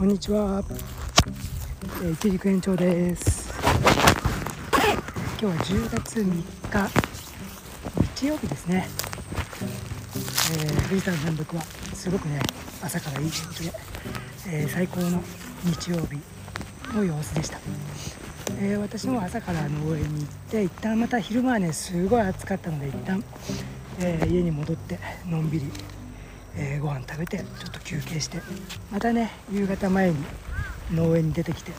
こんにちは、えー、一軸延長です。今日は10月3日日曜日ですね、えー、富士山南麓はすごくね朝からいい天気で、えー、最高の日曜日の様子でした、えー、私も朝から農園に行って一旦また昼間はねすごい暑かったので一旦、え家に戻ってのんびりえー、ご飯食べてちょっと休憩してまたね夕方前に農園に出てきて、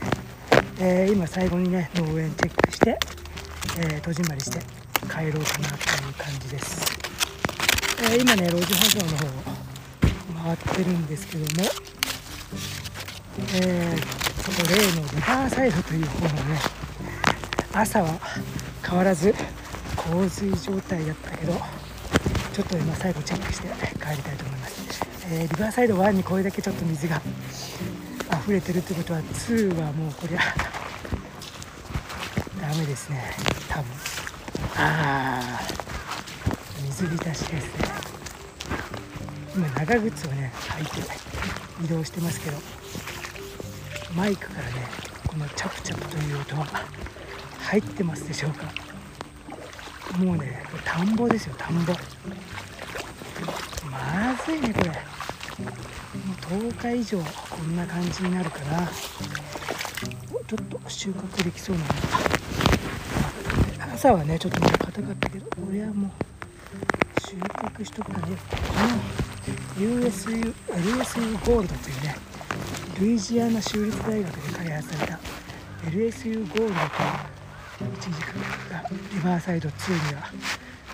えー、今最後にね農園チェックして、えー、戸締まりして帰ろうかなという感じです、え今ね路地舗装の方を回ってるんですけども、えそこ例のリバーサイドという方のね朝は変わらず洪水状態だったけどちょっと今最後チェックして帰りたいと思います、えー、リバーサイド1にこれだけちょっと水が溢れてるってことは2はもうこりゃダメですね。多分。ああ水浸しですね。今長靴をね履いて移動してますけどマイクからねこのチャプチャプという音は入ってますでしょうか。もうね田んぼですよ田んぼ。まずいねこれ。10日以上こんな感じになるかなちょっと収穫できそうな。の朝はねちょっとまだ硬かったけどこれはもう収穫しとくかね。この USU, LSU ゴールドというねルイジアナ州立大学で開発された LSU ゴールドというイチジクがリバーサイド2には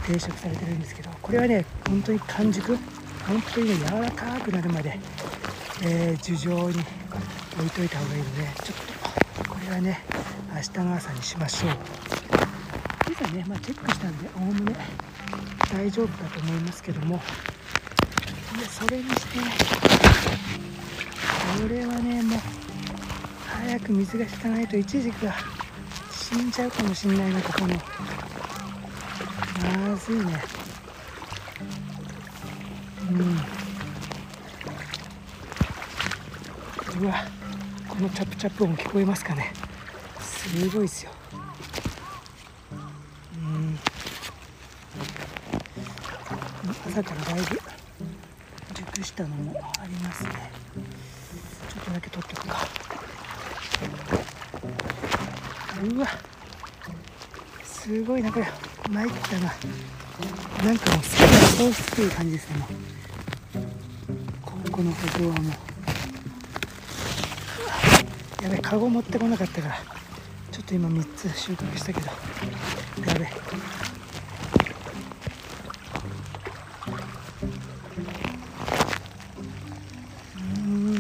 定食されてるんですけどこれはね本当に完熟。本当に柔らかくなるまで、えー、樹上に置いといた方がいいのでちょっとこれはね明日の朝にしましょう。今朝ね、まあ、チェックしたんでおおむね大丈夫だと思いますけどもそれにしてこれはねもう早く水が引かないとイチジクが死んじゃうかもしんないなここのまずいね。うん。うわこのチャプチャプ音聞こえますかね。すごいですよ。うん。朝からだいぶ熟したのもありますね。ちょっとだけ取っておくか。うわすごいなこれ。参ったな。なんかもう好きなソースっていう感じですねもう。ここの歩道はもう。やべカゴ持ってこなかったから。ちょっと今3つ収穫したけど。やべうん。い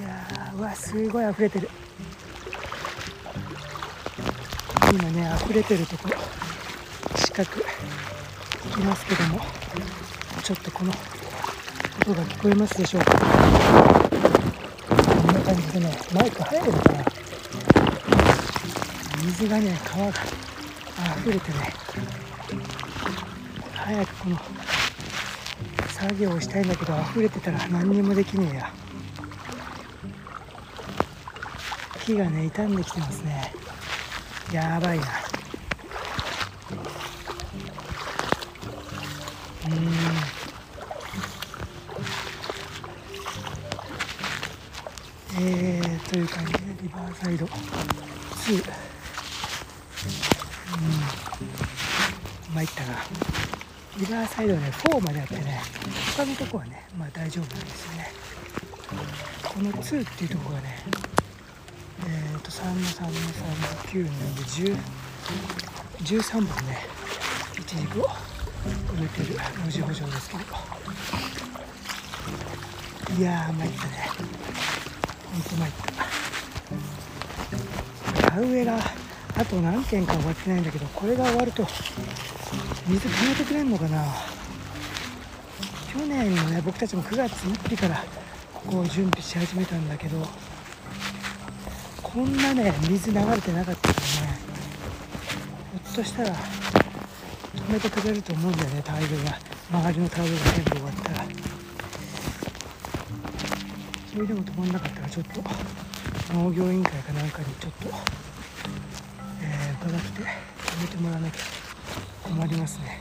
やうわすごい溢れてる。今ね溢れてるとこ近く行きますけどもちょっとこの音が聞こえますでしょうか？こんな感じでねマイク入るのかな？水がね川が溢れてね早くこの作業をしたいんだけど溢れてたら何にもできねえや。木がね傷んできてますね。やばいな。うん。えー、という感じでリバーサイド。2うん。参ったな。リバーサイドね4まであってね他のとこはねまあ大丈夫なんですよね。この2っていうとこがねえー、と3の3の3の9なんで13本ねいちじくを植えてる路地補助ですけど。いやー参ったね。ほんと参った。田植えがあと何件か終わってないんだけどこれが終わると水溜めてくれんのかな。去年のね僕たちも9月1日からここを準備し始めたんだけどこんなね水流れてなかったからね。ひょっとしたら止めてくれると思うんだよねタイルが。周りのタイルが全部終わったら。それでも止まんなかったらちょっと農業委員会かなんかにちょっと、えー、伺って止めてもらわなきゃ困りますね。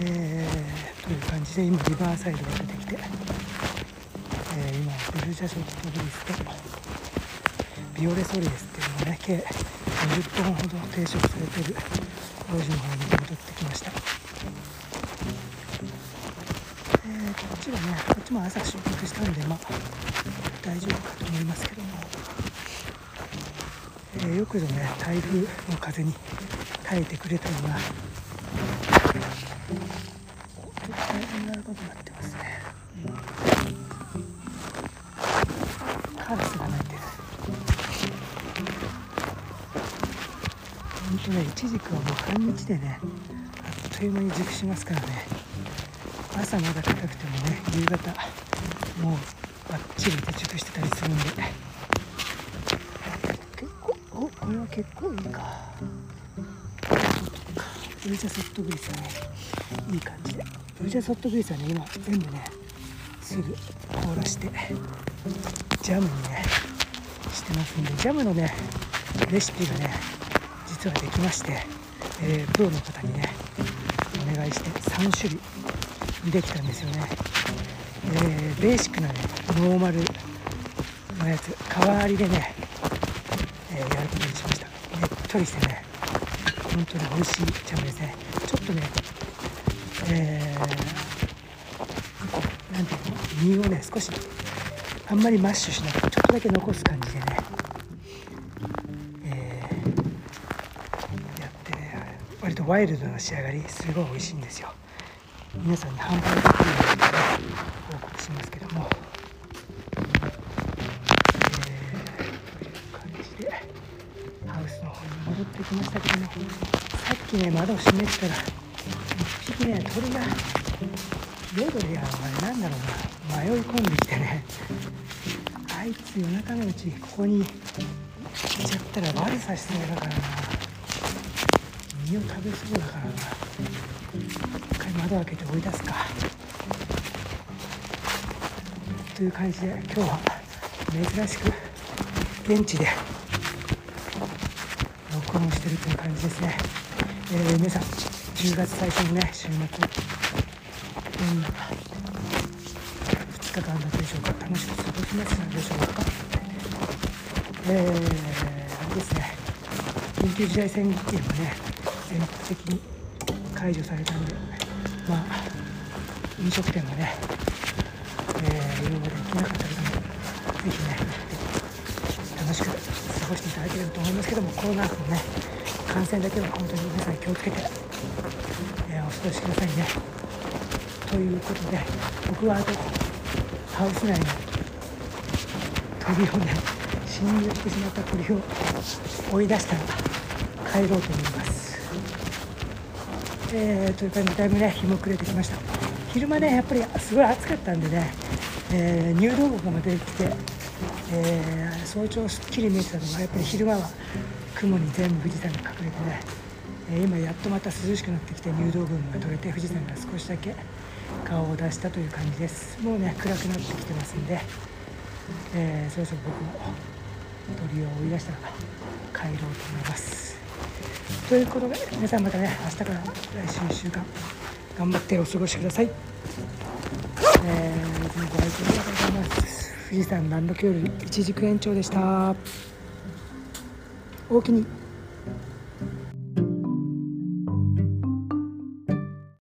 えー、という感じで今リバーサイドが出てきて。えー、今ブルジャショットブリスとビオレソリエスっていうのがね計50本ほど定食されてる路地の方に戻ってきました、えー、こっちはねこっちも朝収穫したんでまあ大丈夫かと思いますけども、えー、よくぞね台風の風に耐えてくれたような本当ねいちじくはもう半日でねあっという間に熟しますからね。朝まだ高くてもね夕方もうバッチリで熟してたりするんで。結構おこれは結構いいか。ブルジャソフトグリスがねいい感じで。ブルジャソフトグリスはね今全部ねすぐ凍らしてジャムにねしてますんでジャムのねレシピがね実はできまして、えー、プロの方にねお願いして3種類できたんですよね、えー、ベーシックなねノーマルのやつ代わりでね、えー、やることにしました。ねっとりしてね本当に美味しいジャムですね。ちょっとねえー、なんていうの？身をね少しあんまりマッシュしなくてちょっとだけ残す感じで。割とワイルドな仕上がりすごい美味しいんですよ。皆さんに販売できるように、ね、報告しますけども。え、これが彼氏でハウスの方に戻ってきましたけどねさっきね窓を閉めてたら1匹ね鳥がレドリアあれなんだろうな迷い込んできてね。あいつ夜中のうちここに行っちゃったら悪さしそうだからな。身を食べそうだからな。一回窓開けて追い出すか。という感じで今日は珍しく現地で録音してるという感じですね、えー、皆さん10月最初のね週末どんな2日間だったでしょうか。楽しく過ごしましたでしょうか。えー、あれですね。緊急事態宣言がね全国的に解除されたのでまあ飲食店がね、えー、夜まで行けなかった方もぜひね楽しく過ごしていただければと思いますけどもコロナ禍のね感染だけは本当に皆さん気をつけて、えー、お過ごしくださいねということで僕はあとハウス内の鳥をね侵入してしまった鳥を追い出したら帰ろうと思います。えー、という感じでだいぶね日も暮れてきました。昼間ねやっぱりすごい暑かったんでね、えー、入道雲が出てきてえー、早朝すっきり見えてたのがやっぱり昼間は雲に全部富士山が隠れてね、えー、今やっとまた涼しくなってきて入道雲が取れて富士山が少しだけ顔を出したという感じです。もうね暗くなってきてますんで、えー、そろそろ僕も鳥を追い出したら帰ろうと思います。ということで皆さんまたね明日から来週1週間頑張ってお過ごしください、えー、いつもご愛顧ありがとうございます。富士山南麓より一軸延長でした。大きに。